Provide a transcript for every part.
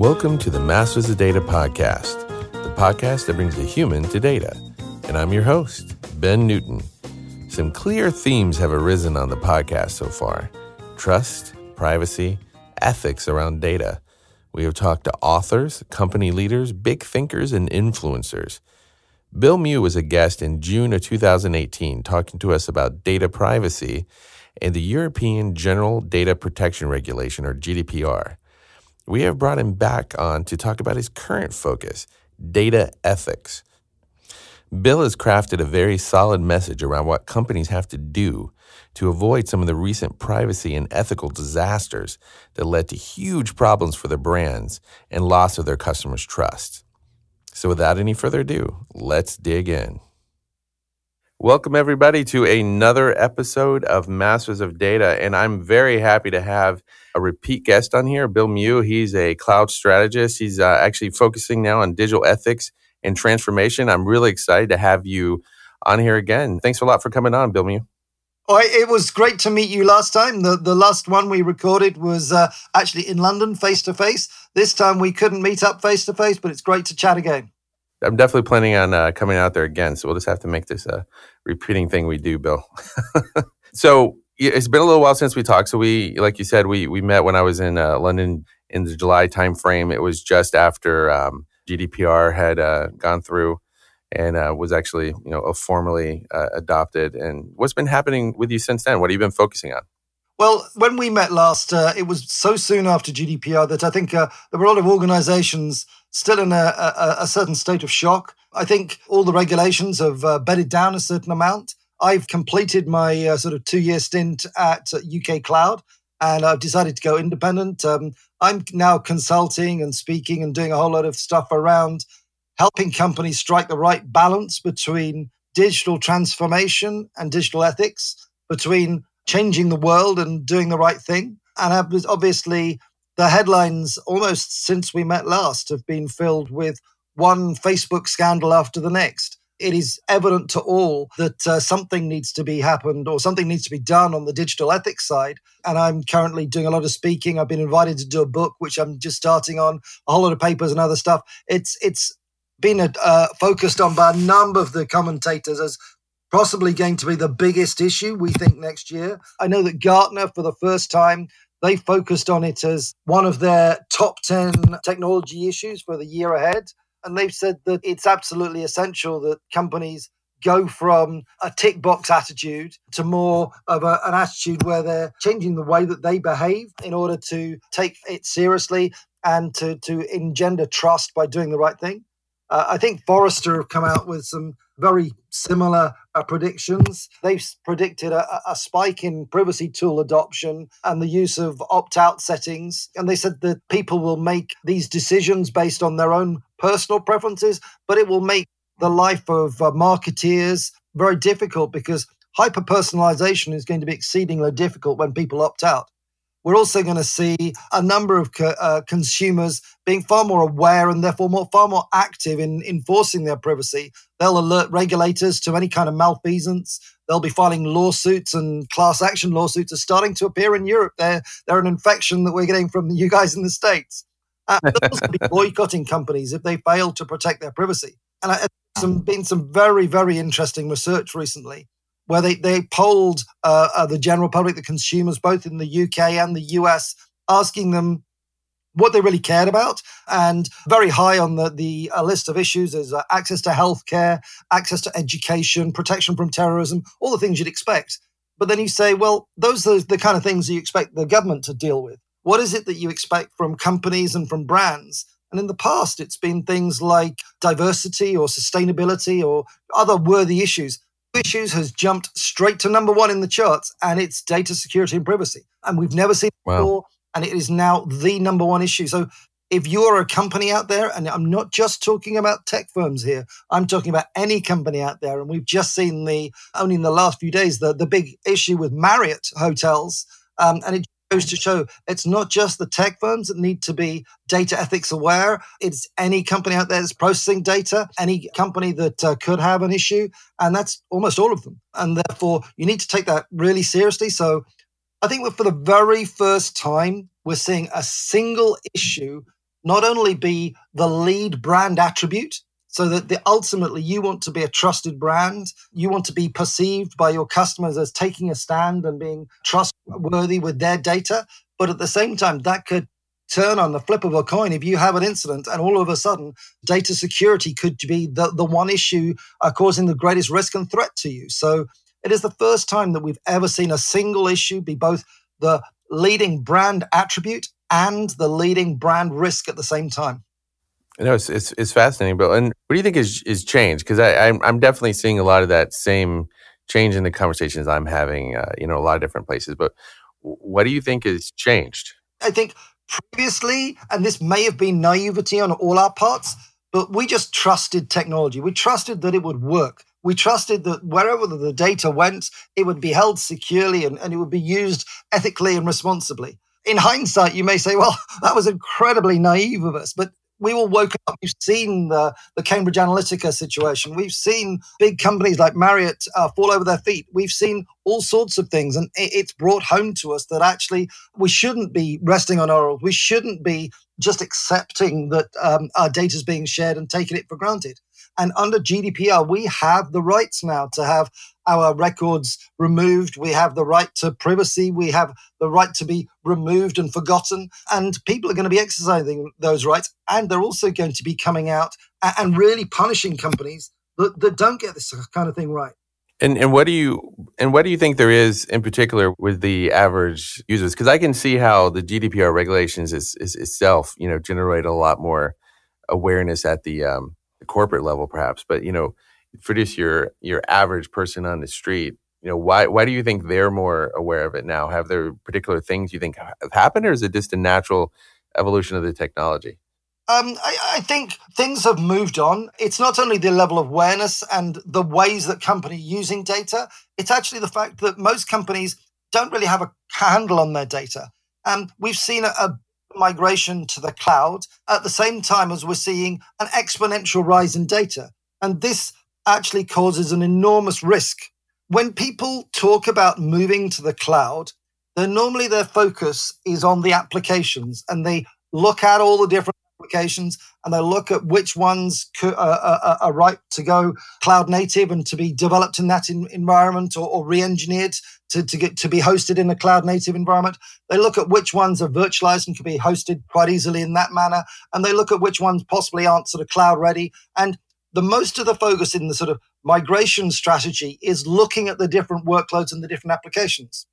Welcome to the Masters of Data podcast, the podcast that brings the human to data. And I'm your host, Ben Newton. Some clear themes have arisen on the podcast so far trust, privacy, ethics around data. We have talked to authors, company leaders, big thinkers, and influencers. Bill Mew was a guest in June of 2018 talking to us about data privacy and the European General Data Protection Regulation, or GDPR. We have brought him back on to talk about his current focus data ethics. Bill has crafted a very solid message around what companies have to do to avoid some of the recent privacy and ethical disasters that led to huge problems for their brands and loss of their customers' trust. So, without any further ado, let's dig in. Welcome, everybody, to another episode of Masters of Data. And I'm very happy to have a repeat guest on here, Bill Mew. He's a cloud strategist. He's uh, actually focusing now on digital ethics and transformation. I'm really excited to have you on here again. Thanks a lot for coming on, Bill Mew. Oh, it was great to meet you last time. The the last one we recorded was uh, actually in London, face to face. This time we couldn't meet up face to face, but it's great to chat again. I'm definitely planning on uh, coming out there again, so we'll just have to make this a repeating thing we do, Bill. so it's been a little while since we talked. So we, like you said, we we met when I was in uh, London in the July timeframe. It was just after um, GDPR had uh, gone through and uh, was actually you know formally uh, adopted. And what's been happening with you since then? What have you been focusing on? Well, when we met last, uh, it was so soon after GDPR that I think there were a lot of organizations still in a, a, a, certain state of shock. I think all the regulations have uh, bedded down a certain amount. I've completed my uh, sort of two year stint at UK Cloud and I've decided to go independent. Um, I'm now consulting and speaking and doing a whole lot of stuff around helping companies strike the right balance between digital transformation and digital ethics, between changing the world and doing the right thing. And obviously, the headlines almost since we met last have been filled with one Facebook scandal after the next. It is evident to all that uh, something needs to be happened or something needs to be done on the digital ethics side. And I'm currently doing a lot of speaking. I've been invited to do a book, which I'm just starting on, a whole lot of papers and other stuff. It's it's been uh, focused on by a number of the commentators as possibly going to be the biggest issue we think next year. I know that Gartner, for the first time, they focused on it as one of their top 10 technology issues for the year ahead. And they've said that it's absolutely essential that companies go from a tick box attitude to more of a, an attitude where they're changing the way that they behave in order to take it seriously and to, to engender trust by doing the right thing. Uh, I think Forrester have come out with some very similar uh, predictions. They've predicted a, a, spike in privacy tool adoption and the use of opt out settings. And they said that people will make these decisions based on their own personal preferences, but it will make the life of uh, marketeers very difficult because hyper personalization is going to be exceedingly difficult when people opt out we're also going to see a number of co- uh, consumers being far more aware and therefore more far more active in enforcing their privacy. They'll alert regulators to any kind of malfeasance. They'll be filing lawsuits and class action lawsuits are starting to appear in Europe. They're they're an infection that we're getting from you guys in the states. Uh, they'll also be boycotting companies if they fail to protect their privacy. And I, some been some very very interesting research recently where they, they polled uh, uh, the general public, the consumers, both in the UK and the US, asking them what they really cared about. And very high on the, the uh, list of issues is uh, access to healthcare, access to education, protection from terrorism, all the things you'd expect. But then you say, well, those are the kind of things you expect the government to deal with. What is it that you expect from companies and from brands? And in the past, it's been things like diversity or sustainability or other worthy issues issues has jumped straight to number one in the charts, and it's data security and privacy. And we've never seen wow. before, and it is now the number one issue. So if you're a company out there, and I'm not just talking about tech firms here, I'm talking about any company out there, and we've just seen the only in the last few days the the big issue with Marriott hotels, um, and it goes to show it's not just the tech firms that need to be data ethics aware. It's any company out there that's processing data, any company that uh, could have an issue, and that's almost all of them. And therefore, you need to take that really seriously. So, I think for the very first time, we're seeing a single issue not only be the lead brand attribute, so that the, ultimately you want to be a trusted brand, you want to be perceived by your customers as taking a stand and being trustworthy with their data. But at the same time, that could turn on the flip of a coin if you have an incident and all of a sudden data security could be the, the one issue uh, causing the greatest risk and threat to you. So it is the first time that we've ever seen a single issue be both the leading brand attribute and the leading brand risk at the same time. Know, it's, it's, it's fascinating, but and what do you think is is changed? Because I'm, I'm, definitely seeing a lot of that same change in the conversations I'm having. Uh, you know, a lot of different places. But what do you think has changed? I think previously, and this may have been naivety on all our parts, but we just trusted technology. We trusted that it would work. We trusted that wherever the data went, it would be held securely and, and it would be used ethically and responsibly. In hindsight, you may say, well, that was incredibly naive of us. But we all woke up. We've seen the, the Cambridge Analytica situation. We've seen big companies like Marriott uh, fall over their feet. We've seen all sorts of things. And it, it's brought home to us that actually we shouldn't be resting on our We shouldn't be just accepting that um, our data is being shared and taking it for granted. And under GDPR, we have the rights now to have our records removed. We have the right to privacy. We have the right to be removed and forgotten. And people are going to be exercising those rights. And they're also going to be coming out and really punishing companies that, that don't get this kind of thing right. And and what do you and what do you think there is in particular with the average users? Because I can see how the GDPR regulations is, is itself, you know, generate a lot more awareness at the um, the corporate level, perhaps. But you know, for just your your average person on the street, you know, why why do you think they're more aware of it now? Have there particular things you think have happened, or is it just a natural evolution of the technology? Um, I, I, think things have moved on. It's not only the level of awareness and the ways that companies using data. It's actually the fact that most companies don't really have a handle on their data. Um, we've seen a, a migration to the cloud at the same time as we're seeing an exponential rise in data. And this actually causes an enormous risk. When people talk about moving to the cloud, then normally their focus is on the applications and they look at all the different applications and they look at which ones uh, uh, uh, are right to go cloud native and to be developed in that in, environment or, or re-engineered to, to get to be hosted in a cloud native environment. They look at which ones are virtualized and can be hosted quite easily in that manner, and they look at which ones possibly aren't sort of cloud ready. And the most of the focus in the sort of migration strategy is looking at the different workloads and the different applications.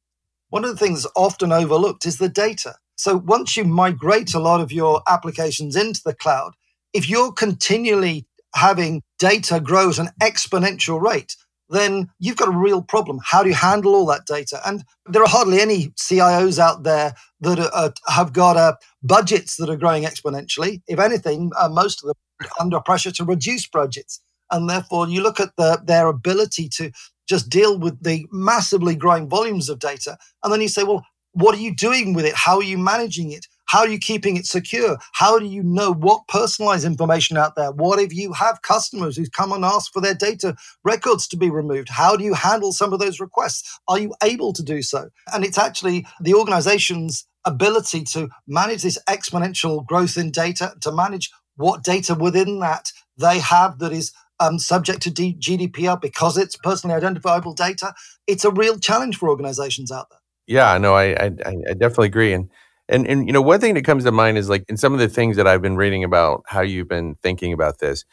One of the things often overlooked is the data. So once you migrate a lot of your applications into the cloud, if you're continually having data grow at an exponential rate, then you've got a real problem. How do you handle all that data? And there are hardly any CIOs out there that are, have got uh, budgets that are growing exponentially. If anything, uh, most of them are under pressure to reduce budgets. And therefore, you look at the, their ability to just deal with the massively growing volumes of data. And then you say, well, what are you doing with it? How are you managing it? How are you keeping it secure? How do you know what personalized information out there? What if you have customers who come and ask for their data records to be removed? How do you handle some of those requests? Are you able to do so? And it's actually the organization's ability to manage this exponential growth in data, to manage what data within that they have that is um, subject to D- GDPR because it's personally identifiable data. It's a real challenge for organizations out there. Yeah, no, I, I, I definitely agree. And, and, and, you know, one thing that comes to mind is like in some of the things that I've been reading about how you've been thinking about this,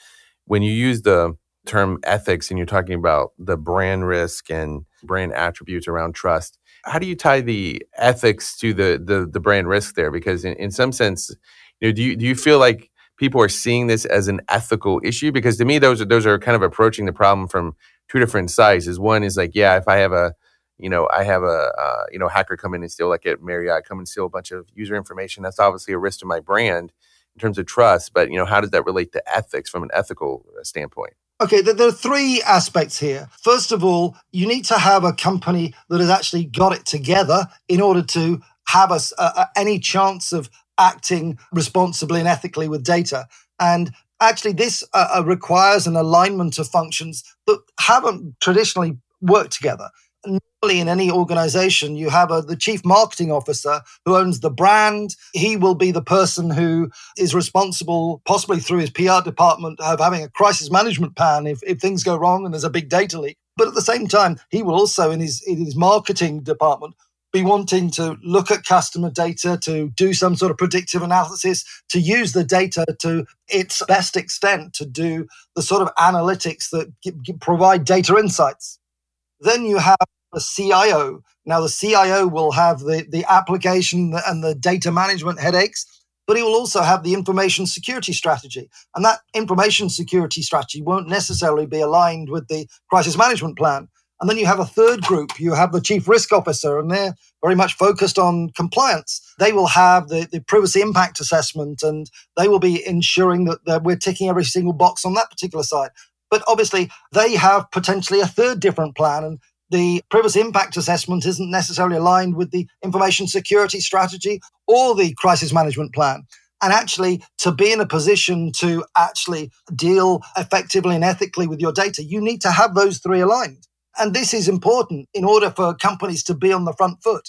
when you use the term ethics and you're talking about the brand risk and brand attributes around trust, how do you tie the ethics to the, the, the brand risk there? Because in, in some sense, you know, do you, do you feel like people are seeing this as an ethical issue? Because to me, those are, those are kind of approaching the problem from two different sizes. One is like, yeah, if I have a, you know, I have a uh, you know hacker come in and steal like at Marriott, come and steal a bunch of user information. That's obviously a risk to my brand in terms of trust. But you know, how does that relate to ethics from an ethical uh, standpoint? Okay, there are three aspects here. First of all, you need to have a company that has actually got it together in order to have a, any chance of acting responsibly and ethically with data. And actually, this uh, uh requires an alignment of functions that haven't traditionally worked together in any organization, you have a, the chief marketing officer who owns the brand. He will be the person who is responsible, possibly through his PR department, of having a crisis management plan if, if things go wrong and there's a big data leak. But at the same time, he will also, in his, in his marketing department, be wanting to look at customer data, to do some sort of predictive analysis, to use the data to its best extent to do the sort of analytics that provide data insights. Then you have the CIO. Now, the CIO will have the, the application and the data management headaches, but he will also have the information security strategy. And that information security strategy won't necessarily be aligned with the crisis management plan. And then you have a third group. You have the chief risk officer, and they're very much focused on compliance. They will have the, the privacy impact assessment, and they will be ensuring that, that we're ticking every single box on that particular side. But obviously, they have potentially a third different plan, and the privacy impact assessment isn't necessarily aligned with the information security strategy or the crisis management plan. And actually, to be in a position to actually deal effectively and ethically with your data, you need to have those three aligned. And this is important in order for companies to be on the front foot.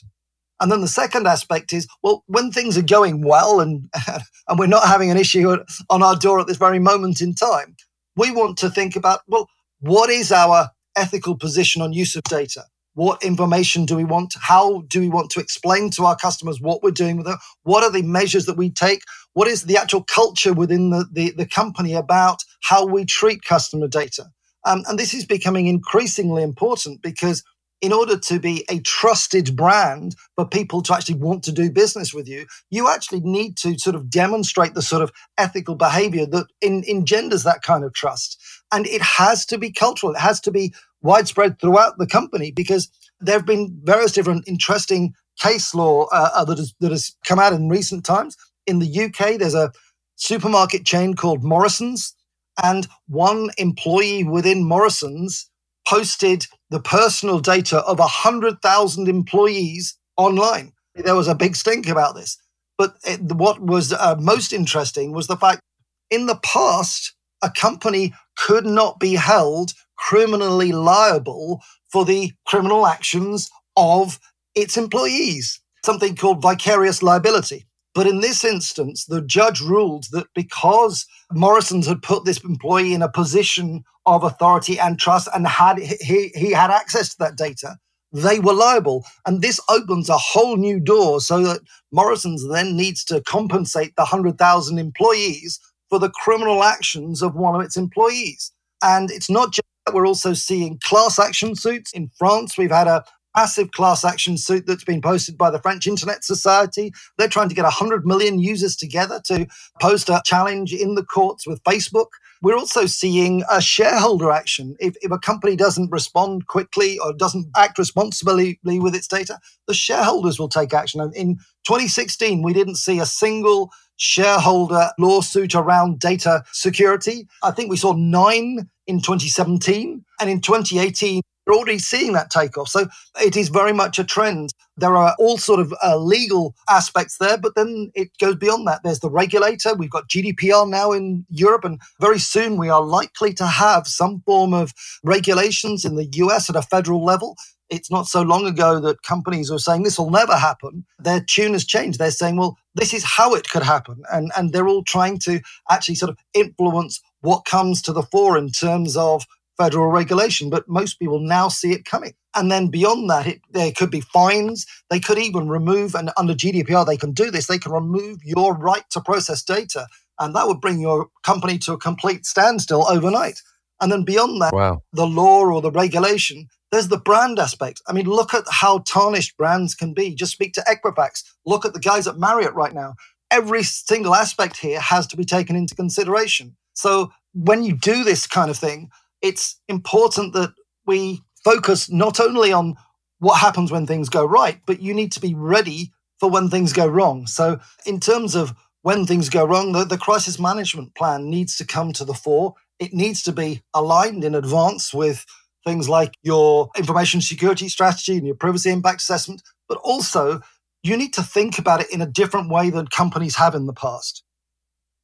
And then the second aspect is, well, when things are going well and, and we're not having an issue on our door at this very moment in time, we want to think about, well, what is our ethical position on use of data? What information do we want? How do we want to explain to our customers what we're doing with it? What are the measures that we take? What is the actual culture within the, the, the company about how we treat customer data? Um, and this is becoming increasingly important because in order to be a trusted brand for people to actually want to do business with you, you actually need to sort of demonstrate the sort of ethical behavior that in, engenders that kind of trust. And it has to be cultural, it has to be widespread throughout the company because there have been various different interesting case law uh, uh that, has, that has come out in recent times. In the UK, there's a supermarket chain called Morrisons and one employee within Morrisons posted the personal data of 100,000 employees online. There was a big stink about this. But it, what was uh, most interesting was the fact in the past, a company could not be held criminally liable for the criminal actions of its employees, something called vicarious liability. But in this instance, the judge ruled that because Morrisons had put this employee in a position of authority and trust and had he, he had access to that data, they were liable. And this opens a whole new door so that Morrisons then needs to compensate the 100,000 employees for the criminal actions of one of its employees. And it's not just that, we're also seeing class action suits. In France, we've had a massive class action suit that's been posted by the French Internet Society. They're trying to get 100 million users together to post a challenge in the courts with Facebook. We're also seeing a shareholder action. If, if a company doesn't respond quickly or doesn't act responsibly with its data, the shareholders will take action. And in 2016, we didn't see a single shareholder lawsuit around data security. I think we saw nine in 2017. And in 2018, we're already seeing that takeoff. So it is very much a trend. There are all sort of uh, legal aspects there, but then it goes beyond that. There's the regulator. We've got GDPR now in Europe, and very soon we are likely to have some form of regulations in the US at a federal level. It's not so long ago that companies were saying this will never happen. Their tune has changed. They're saying, well, this is how it could happen. And, and they're all trying to actually sort of influence what comes to the fore in terms of federal regulation, but most people now see it coming. And then beyond that, it, there could be fines. They could even remove, and under GDPR, they can do this. They can remove your right to process data, and that would bring your company to a complete standstill overnight. And then beyond that, wow. the law or the regulation, there's the brand aspect. I mean, look at how tarnished brands can be. Just speak to Equifax. Look at the guys at Marriott right now. Every single aspect here has to be taken into consideration. So when you do this kind of thing, it's important that we focus not only on what happens when things go right, but you need to be ready for when things go wrong. So, in terms of when things go wrong, the, the crisis management plan needs to come to the fore. It needs to be aligned in advance with things like your information security strategy and your privacy impact assessment, but also you need to think about it in a different way than companies have in the past.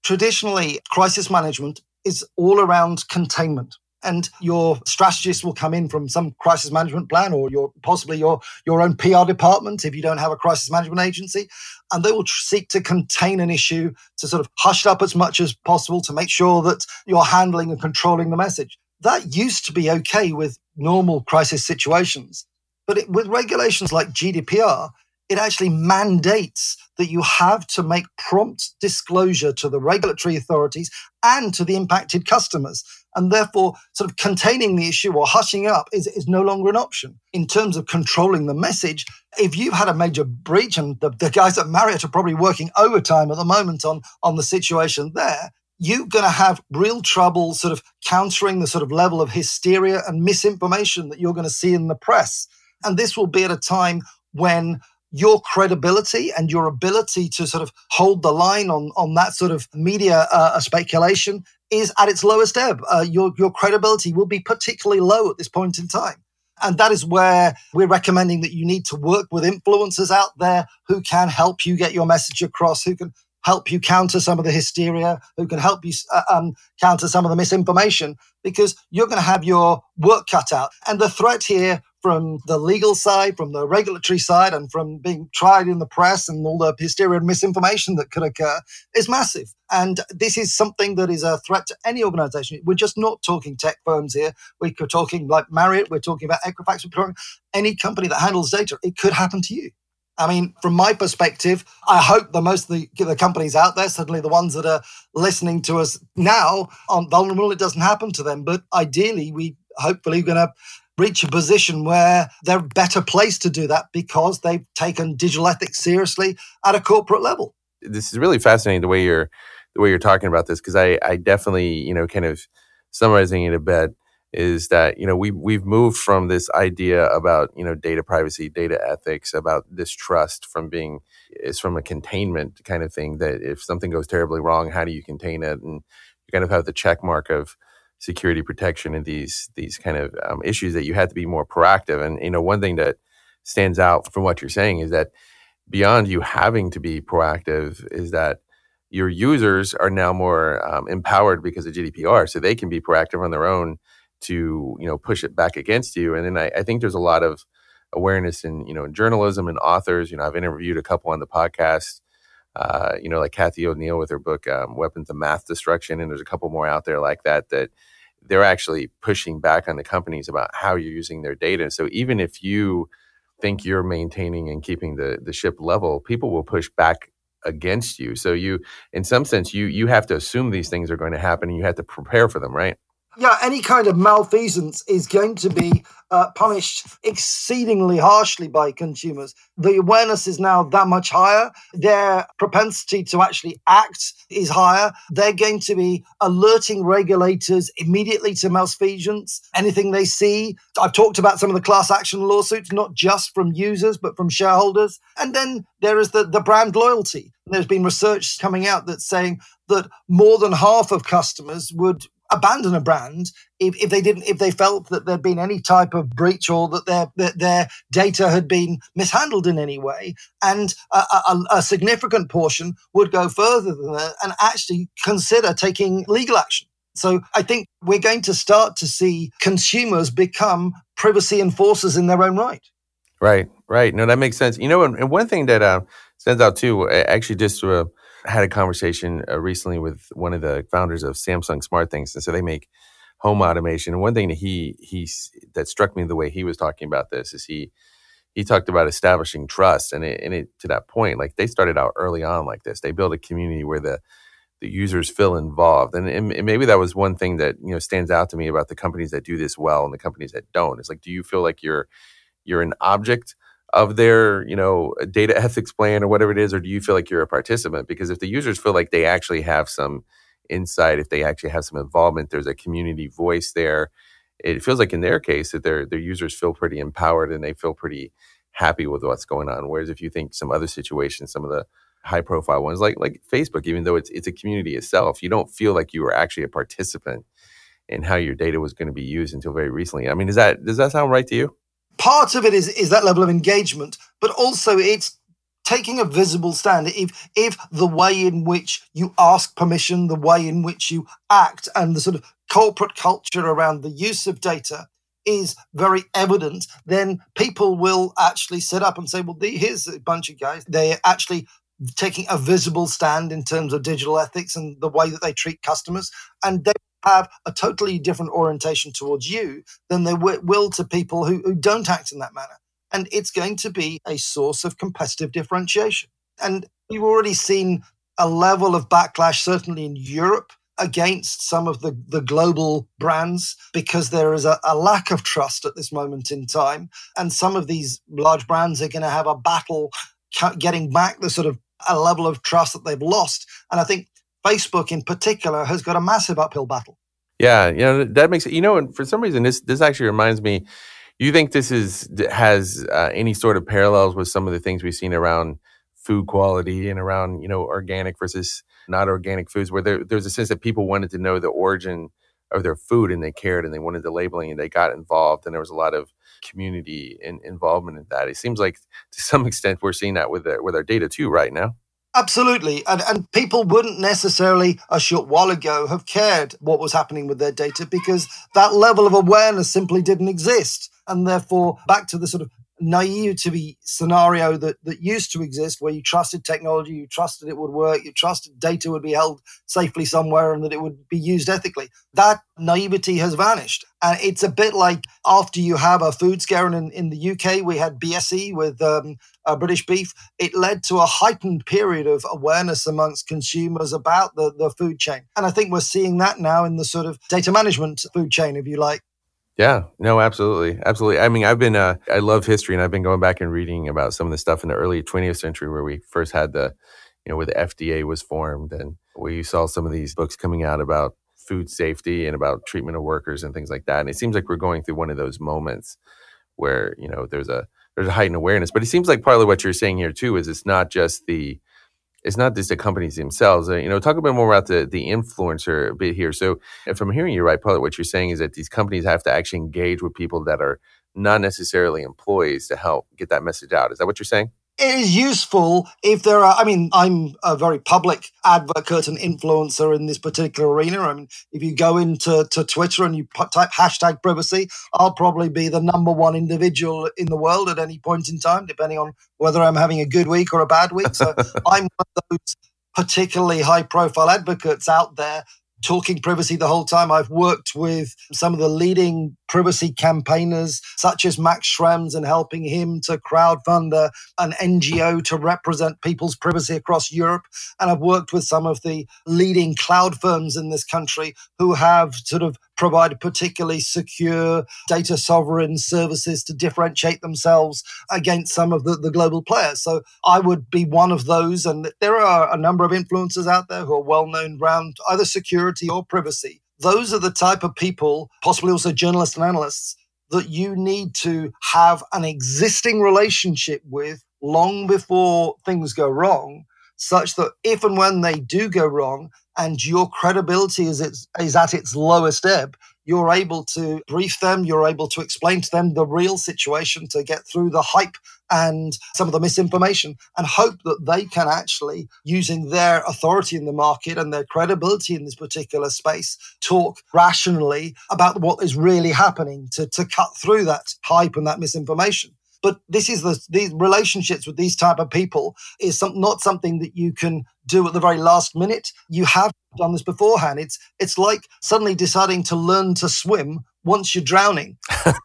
Traditionally, crisis management is all around containment. and your strategist will come in from some crisis management plan or your possibly your your own PR department if you don't have a crisis management agency and they will seek to contain an issue to sort of hush it up as much as possible to make sure that you're handling and controlling the message that used to be okay with normal crisis situations but it, with regulations like GDPR it actually mandates that you have to make prompt disclosure to the regulatory authorities and to the impacted customers. And therefore, sort of containing the issue or hushing up is, is no longer an option. In terms of controlling the message, if you've had a major breach, and the, the guys at Marriott are probably working overtime at the moment on, on the situation there, you're going to have real trouble sort of countering the sort of level of hysteria and misinformation that you're going to see in the press. And this will be at a time when your credibility and your ability to sort of hold the line on, on that sort of media uh, speculation is at its lowest ebb. Uh, your, your credibility will be particularly low at this point in time. And that is where we're recommending that you need to work with influencers out there who can help you get your message across, who can help you counter some of the hysteria, who can help you uh, um, counter some of the misinformation, because you're going to have your work cut out. And the threat here from the legal side, from the regulatory side, and from being tried in the press and all the hysteria and misinformation that could occur is massive. And this is something that is a threat to any organization. We're just not talking tech firms here. We're talking like Marriott, we're talking about Equifax, we're talking any company that handles data. It could happen to you. I mean, from my perspective, I hope that most of the, the companies out there, certainly the ones that are listening to us now, aren't vulnerable. It doesn't happen to them. But ideally, we hopefully going to reach a position where they're better placed to do that because they've taken digital ethics seriously at a corporate level. This is really fascinating the way you're the way you're talking about this because I, I definitely you know kind of summarizing it a bit is that you know we we've moved from this idea about you know data privacy, data ethics, about this trust from being is from a containment kind of thing that if something goes terribly wrong, how do you contain it? And you kind of have the check mark of security protection and these these kind of um, issues that you had to be more proactive. And you know one thing that stands out from what you're saying is that beyond you having to be proactive is that your users are now more um, empowered because of GDPR, so they can be proactive on their own to you know push it back against you. And then I, I think there's a lot of awareness in you know in journalism and authors. You know, I've interviewed a couple on the podcast. Uh, you know, like Cathy O'Neil with her book um, "Weapons of Math Destruction," and there's a couple more out there like that that they're actually pushing back on the companies about how you're using their data. So even if you think you're maintaining and keeping the the ship level, people will push back against you. So you, in some sense, you you have to assume these things are going to happen, and you have to prepare for them, right? Yeah, any kind of malfeasance is going to be uh, punished exceedingly harshly by consumers. The awareness is now that much higher. Their propensity to actually act is higher. They're going to be alerting regulators immediately to malfeasance, anything they see. I've talked about some of the class action lawsuits, not just from users, but from shareholders. And then there is the, the brand loyalty. There's been research coming out that's saying that more than half of customers would abandon a brand if, if they didn't if they felt that there'd been any type of breach or that their that their data had been mishandled in any way and a, a, a significant portion would go further than that and actually consider taking legal action so I think we're going to start to see consumers become privacy enforcers in their own right. Right, right. No, that makes sense. You know, and, and one thing that uh, stands out too, actually, just uh, had a conversation uh, recently with one of the founders of Samsung SmartThings, and so they make home automation. And one thing that he he that struck me the way he was talking about this is he he talked about establishing trust, and it, and it to that point, like they started out early on like this. They build a community where the the users feel involved, and, and maybe that was one thing that you know stands out to me about the companies that do this well and the companies that don't. It's like, do you feel like you're you're an object of their you know data ethics plan or whatever it is or do you feel like you're a participant? Because if the users feel like they actually have some insight if they actually have some involvement there's a community voice there. It feels like in their case that their their users feel pretty empowered and they feel pretty happy with what's going on. Whereas if you think some other situations some of the high profile ones like like Facebook even though it's it's a community itself you don't feel like you were actually a participant in how your data was going to be used until very recently. I mean does that does that sound right to you part of it is is that level of engagement, but also it's taking a visible stand, if if the way in which you ask permission, the way in which you act, and the sort of corporate culture around the use of data is very evident, then people will actually sit up and say, well, here's a bunch of guys. They're actually taking a visible stand in terms of digital ethics and the way that they treat customers. And they have a totally different orientation towards you than they will to people who, who don't act in that manner. And it's going to be a source of competitive differentiation. And we've already seen a level of backlash, certainly in Europe, against some of the, the global brands because there is a, a, lack of trust at this moment in time. And some of these large brands are going to have a battle getting back the sort of a level of trust that they've lost. And I think Facebook in particular has got a massive uphill battle. Yeah, you know that makes it. You know, and for some reason, this this actually reminds me. You think this is has uh, any sort of parallels with some of the things we've seen around food quality and around you know organic versus not organic foods, where there, there's a sense that people wanted to know the origin of their food and they cared and they wanted the labeling and they got involved and there was a lot of community in, involvement in that. It seems like to some extent we're seeing that with the, with our data too right now. Absolutely. And, and people wouldn't necessarily a short while ago have cared what was happening with their data because that level of awareness simply didn't exist. And therefore, back to the sort of naivety scenario that, that used to exist where you trusted technology, you trusted it would work, you trusted data would be held safely somewhere and that it would be used ethically. That naivety has vanished. And it's a bit like after you have a food scare, and in, in the UK, we had BSE with um, uh, British beef. It led to a heightened period of awareness amongst consumers about the, the food chain. And I think we're seeing that now in the sort of data management food chain, if you like. Yeah, no, absolutely. Absolutely. I mean, I've been, uh, I love history and I've been going back and reading about some of the stuff in the early 20th century where we first had the, you know, where the FDA was formed and where you saw some of these books coming out about food safety and about treatment of workers and things like that. And it seems like we're going through one of those moments where, you know, there's a, there's a heightened awareness. But it seems like partly what you're saying here too is it's not just the, it's not just the companies themselves. Uh, you know, talk a bit more about the the influencer bit here. So, if I'm hearing you right, Paul, what you're saying is that these companies have to actually engage with people that are not necessarily employees to help get that message out. Is that what you're saying? It is useful if there are. I mean, I'm a very public advocate and influencer in this particular arena. I mean, if you go into to Twitter and you type hashtag privacy, I'll probably be the number one individual in the world at any point in time, depending on whether I'm having a good week or a bad week. So I'm one of those particularly high profile advocates out there talking privacy the whole time. I've worked with some of the leading privacy campaigners, such as Max Schrems, and helping him to crowdfund a, an NGO to represent people's privacy across Europe. And I've worked with some of the leading cloud firms in this country who have sort of provided particularly secure data sovereign services to differentiate themselves against some of the, the global players. So I would be one of those. And there are a number of influencers out there who are well known around either security or privacy. Those are the type of people, possibly also journalists and analysts, that you need to have an existing relationship with long before things go wrong, such that if and when they do go wrong, and your credibility is, is at its lowest ebb, you're able to brief them, you're able to explain to them the real situation to get through the hype and some of the misinformation and hope that they can actually, using their authority in the market and their credibility in this particular space, talk rationally about what is really happening to, to cut through that hype and that misinformation. But this is the these relationships with these type of people is some, not something that you can do at the very last minute. You have done this beforehand. It's it's like suddenly deciding to learn to swim once you're drowning. at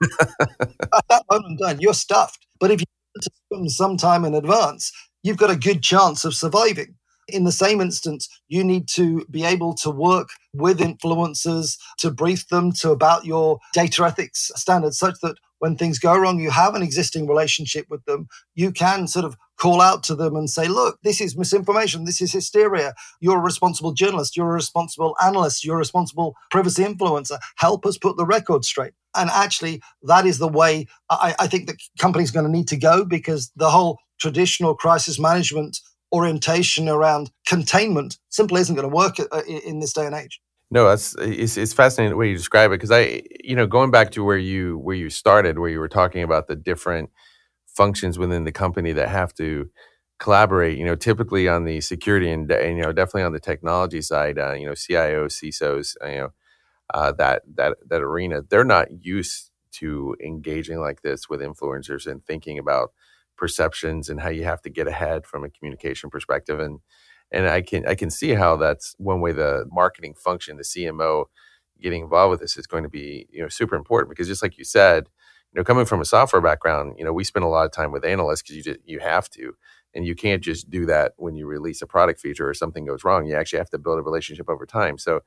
that moment, done, you're stuffed. But if you learn to swim sometime in advance, you've got a good chance of surviving. In the same instance, you need to be able to work with influencers to brief them to about your data ethics standards such that when things go wrong, you have an existing relationship with them. You can sort of call out to them and say, look, this is misinformation. This is hysteria. You're a responsible journalist. You're a responsible analyst. You're a responsible privacy influencer. Help us put the record straight. And actually, that is the way I, I think the companies are going to need to go because the whole traditional crisis management orientation around containment simply isn't going to work uh, in this day and age. No, that's it's, it's fascinating the way you describe it because I, you know, going back to where you where you started, where you were talking about the different functions within the company that have to collaborate. You know, typically on the security and, and you know definitely on the technology side, uh, you know, CIO, CISOs, uh, you know, uh, that that that arena, they're not used to engaging like this with influencers and thinking about perceptions and how you have to get ahead from a communication perspective and and I can I can see how that's one way the marketing function, the CMO getting involved with this is going to be you know super important because just like you said, you know coming from a software background, you know we spend a lot of time with analysts because you just, you have to, and you can't just do that when you release a product feature or something goes wrong. You actually have to build a relationship over time. So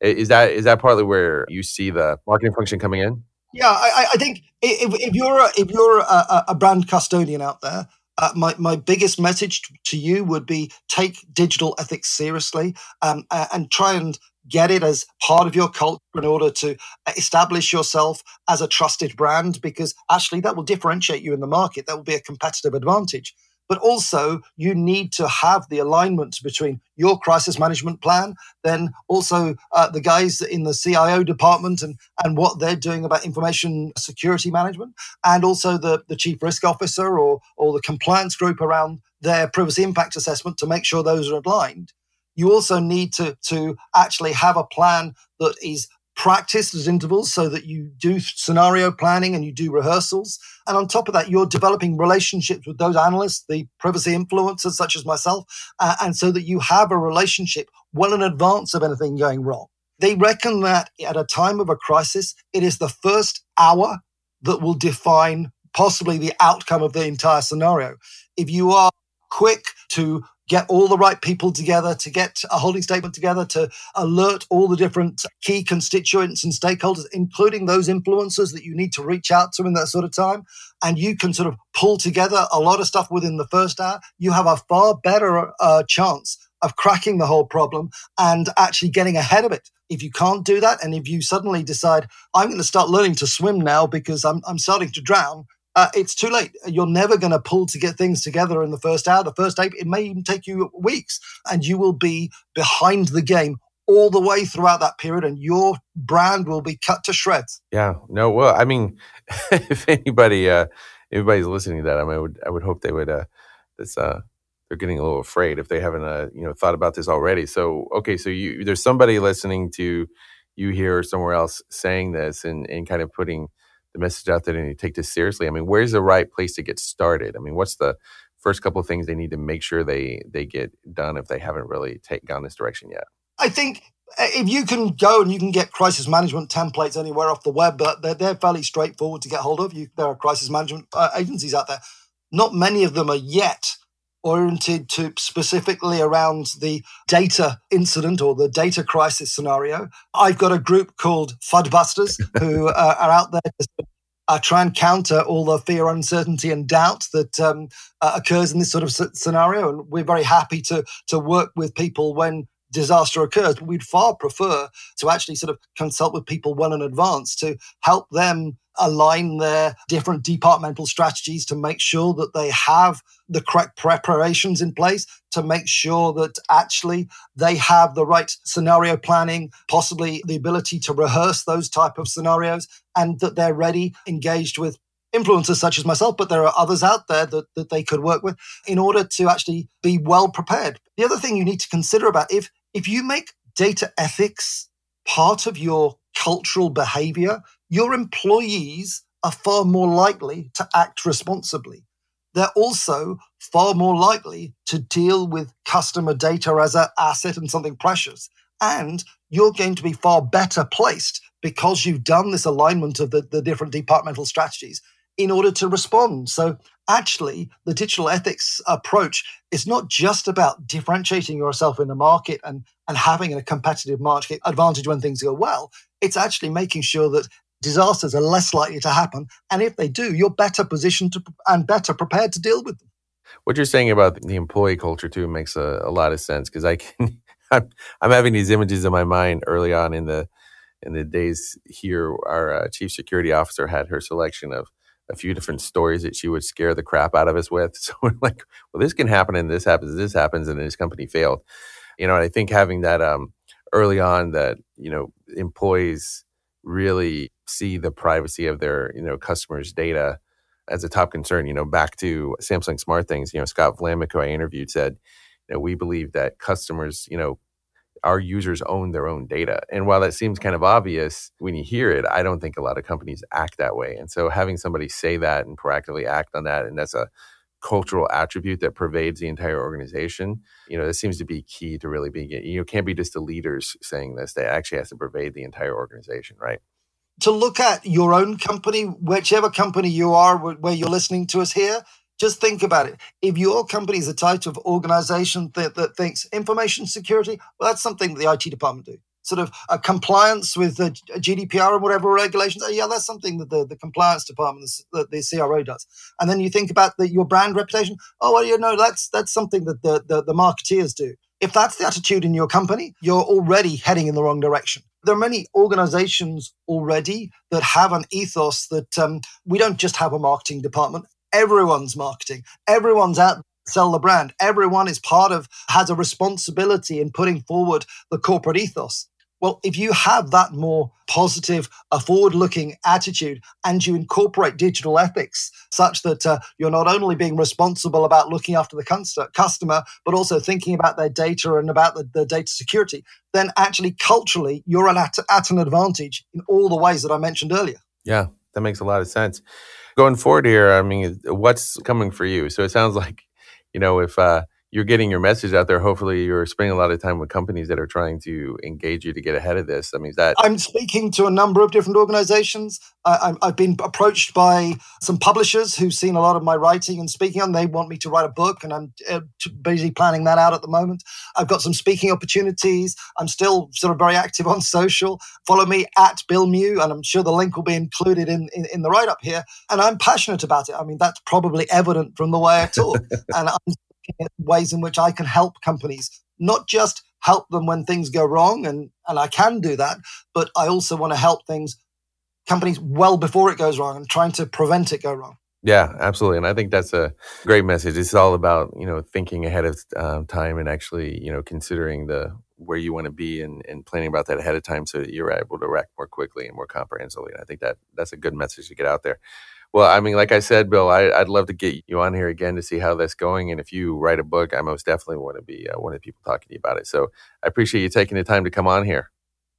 is that is that partly where you see the marketing function coming in? Yeah, I, I think if, if you're a, if you're a, a brand custodian out there, uh, my, my biggest message to you would be take digital ethics seriously um, and try and get it as part of your culture in order to establish yourself as a trusted brand because actually that will differentiate you in the market. That will be a competitive advantage but also you need to have the alignment between your crisis management plan, then also uh, the guys in the CIO department and, and what they're doing about information security management, and also the, the chief risk officer or, or the compliance group around their privacy impact assessment to make sure those are aligned. You also need to, to actually have a plan that is practiced at intervals so that you do scenario planning and you do rehearsals. And on top of that, you're developing relationships with those analysts, the privacy influencers such as myself, uh, and so that you have a relationship well in advance of anything going wrong. They reckon that at a time of a crisis, it is the first hour that will define possibly the outcome of the entire scenario. If you are quick to get all the right people together, to get a holding statement together, to alert all the different key constituents and stakeholders, including those influencers that you need to reach out to in that sort of time. And you can sort of pull together a lot of stuff within the first hour. You have a far better uh, chance of cracking the whole problem and actually getting ahead of it. If you can't do that, and if you suddenly decide, I'm going to start learning to swim now because I'm, I'm starting to drown, uh, it's too late. You're never going to pull to get things together in the first hour, the first day. It may even take you weeks, and you will be behind the game all the way throughout that period, and your brand will be cut to shreds. Yeah. No. Well, I mean, if anybody, uh, anybody's listening to that, I mean, I would, I would hope they would. Uh, this, uh, they're getting a little afraid if they haven't, uh, you know, thought about this already. So, okay, so you, there's somebody listening to you here or somewhere else saying this, and and kind of putting the message out there and you take this seriously, I mean, where's the right place to get started? I mean, what's the first couple of things they need to make sure they they get done if they haven't really take, gone this direction yet? I think uh, if you can go and you can get crisis management templates anywhere off the web, but they're, they're fairly straightforward to get hold of. You, there are crisis management uh, agencies out there. Not many of them are yet oriented to specifically around the data incident or the data crisis scenario. I've got a group called Fudbusters who uh, are out there to uh, try and counter all the fear, uncertainty, and doubt that um, uh, occurs in this sort of scenario. And we're very happy to to work with people when disaster occurs. But we'd far prefer to actually sort of consult with people well in advance to help them align their different departmental strategies to make sure that they have the correct preparations in place to make sure that actually they have the right scenario planning possibly the ability to rehearse those type of scenarios and that they're ready engaged with influencers such as myself but there are others out there that, that they could work with in order to actually be well prepared the other thing you need to consider about if if you make data ethics part of your cultural behavior your employees are far more likely to act responsibly. They're also far more likely to deal with customer data as an asset and something precious. And you're going to be far better placed because you've done this alignment of the, the different departmental strategies in order to respond. So, actually, the digital ethics approach is not just about differentiating yourself in the market and, and having a competitive market advantage when things go well. It's actually making sure that disasters are less likely to happen. And if they do, you're better positioned to, and better prepared to deal with them. What you're saying about the employee culture too makes a, a lot of sense because I can, I'm, I'm, having these images in my mind early on in the in the days here. Our uh, chief security officer had her selection of a few different stories that she would scare the crap out of us with. So we're like, well, this can happen, and this happens, and this happens, and this company failed. You know, I think having that um, early on that you know employees really see the privacy of their you know customers' data as a top concern. You know, back to Samsung Smart Things, you know, Scott Vlaminck, I interviewed, said, you know, we believe that customers, you know, our users own their own data. And while that seems kind of obvious when you hear it, I don't think a lot of companies act that way. And so having somebody say that and proactively act on that, and that's a cultural attribute that pervades the entire organization, you know, this seems to be key to really being, you know, can't be just the leaders saying this. They actually has to pervade the entire organization, right? To look at your own company, whichever company you are, where you're listening to us here, just think about it. If your company is a type of organization that, that thinks information security, well, that's something that the IT department do. Sort of a compliance with the GDPR and whatever regulations. Yeah, that's something that the, the compliance department, the, the CRO does. And then you think about the, your brand reputation. Oh, well, you know, that's that's something that the, the, the marketeers do. If that's the attitude in your company, you're already heading in the wrong direction. There are many organizations already that have an ethos that um, we don't just have a marketing department everyone's marketing. Everyone's out sell the brand. Everyone is part of, has a responsibility in putting forward the corporate ethos. Well, if you have that more positive, a forward looking attitude and you incorporate digital ethics such that uh, you're not only being responsible about looking after the customer, but also thinking about their data and about the, the data security, then actually culturally, you're at, at an advantage in all the ways that I mentioned earlier. Yeah, that makes a lot of sense going forward here, I mean, what's coming for you? So it sounds like, you know, if uh, you're getting your message out there. Hopefully, you're spending a lot of time with companies that are trying to engage you to get ahead of this. I mean, that I'm speaking to a number of different organizations. I, have been approached by some publishers who've seen a lot of my writing and speaking on. They want me to write a book, and I'm uh, busy planning that out at the moment. I've got some speaking opportunities. I'm still sort of very active on social. Follow me at Bill Mew, and I'm sure the link will be included in, in, in the write up here. And I'm passionate about it. I mean, that's probably evident from the way I talk. and I'm ways in which I can help companies, not just help them when things go wrong, and, and I can do that, but I also want to help things companies well before it goes wrong and trying to prevent it go wrong. Yeah, absolutely, and I think that's a great message. It's all about you know thinking ahead of um, time and actually you know considering the where you want to be and, and planning about that ahead of time so that you're able to react more quickly and more comprehensively. And I think that that's a good message to get out there. Well, I mean, like I said, Bill, I, would love to get you on here again to see how that's going. And if you write a book, I most definitely want to be uh, one of the people talking to you about it. So I appreciate you taking the time to come on here.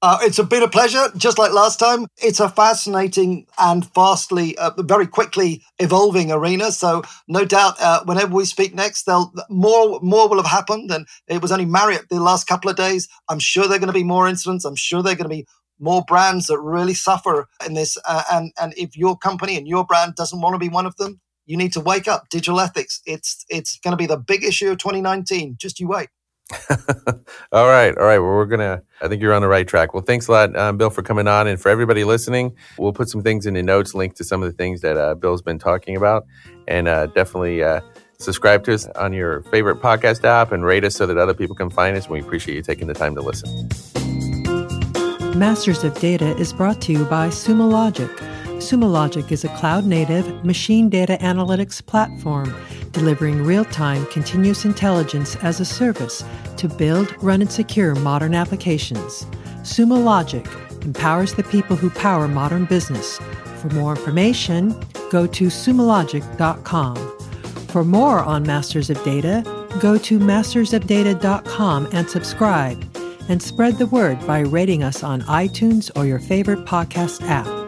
Uh, it's a bit of pleasure, just like last time. It's a fascinating and fastly, uh, very quickly evolving arena. So no doubt, uh, whenever we speak next, they'll more more will have happened. And it was only Marriott the last couple of days. I'm sure there are going to be more incidents. I'm sure there are going to be more brands that really suffer in this. Uh, and and if your company and your brand doesn't want to be one of them, you need to wake up. Digital ethics. It's it's going to be the big issue of 2019. Just you wait. all right, all right. Well, we're gonna. I think you're on the right track. Well, thanks a lot, um, Bill, for coming on, and for everybody listening. We'll put some things in the notes, link to some of the things that uh, Bill's been talking about, and uh, definitely uh, subscribe to us on your favorite podcast app and rate us so that other people can find us. We appreciate you taking the time to listen. Masters of Data is brought to you by Sumo Logic. Sumo Logic is a cloud native machine data analytics platform delivering real time continuous intelligence as a service to build, run, and secure modern applications. Sumo Logic empowers the people who power modern business. For more information, go to sumologic.com. For more on Masters of Data, go to mastersofdata.com and subscribe and spread the word by rating us on iTunes or your favorite podcast app.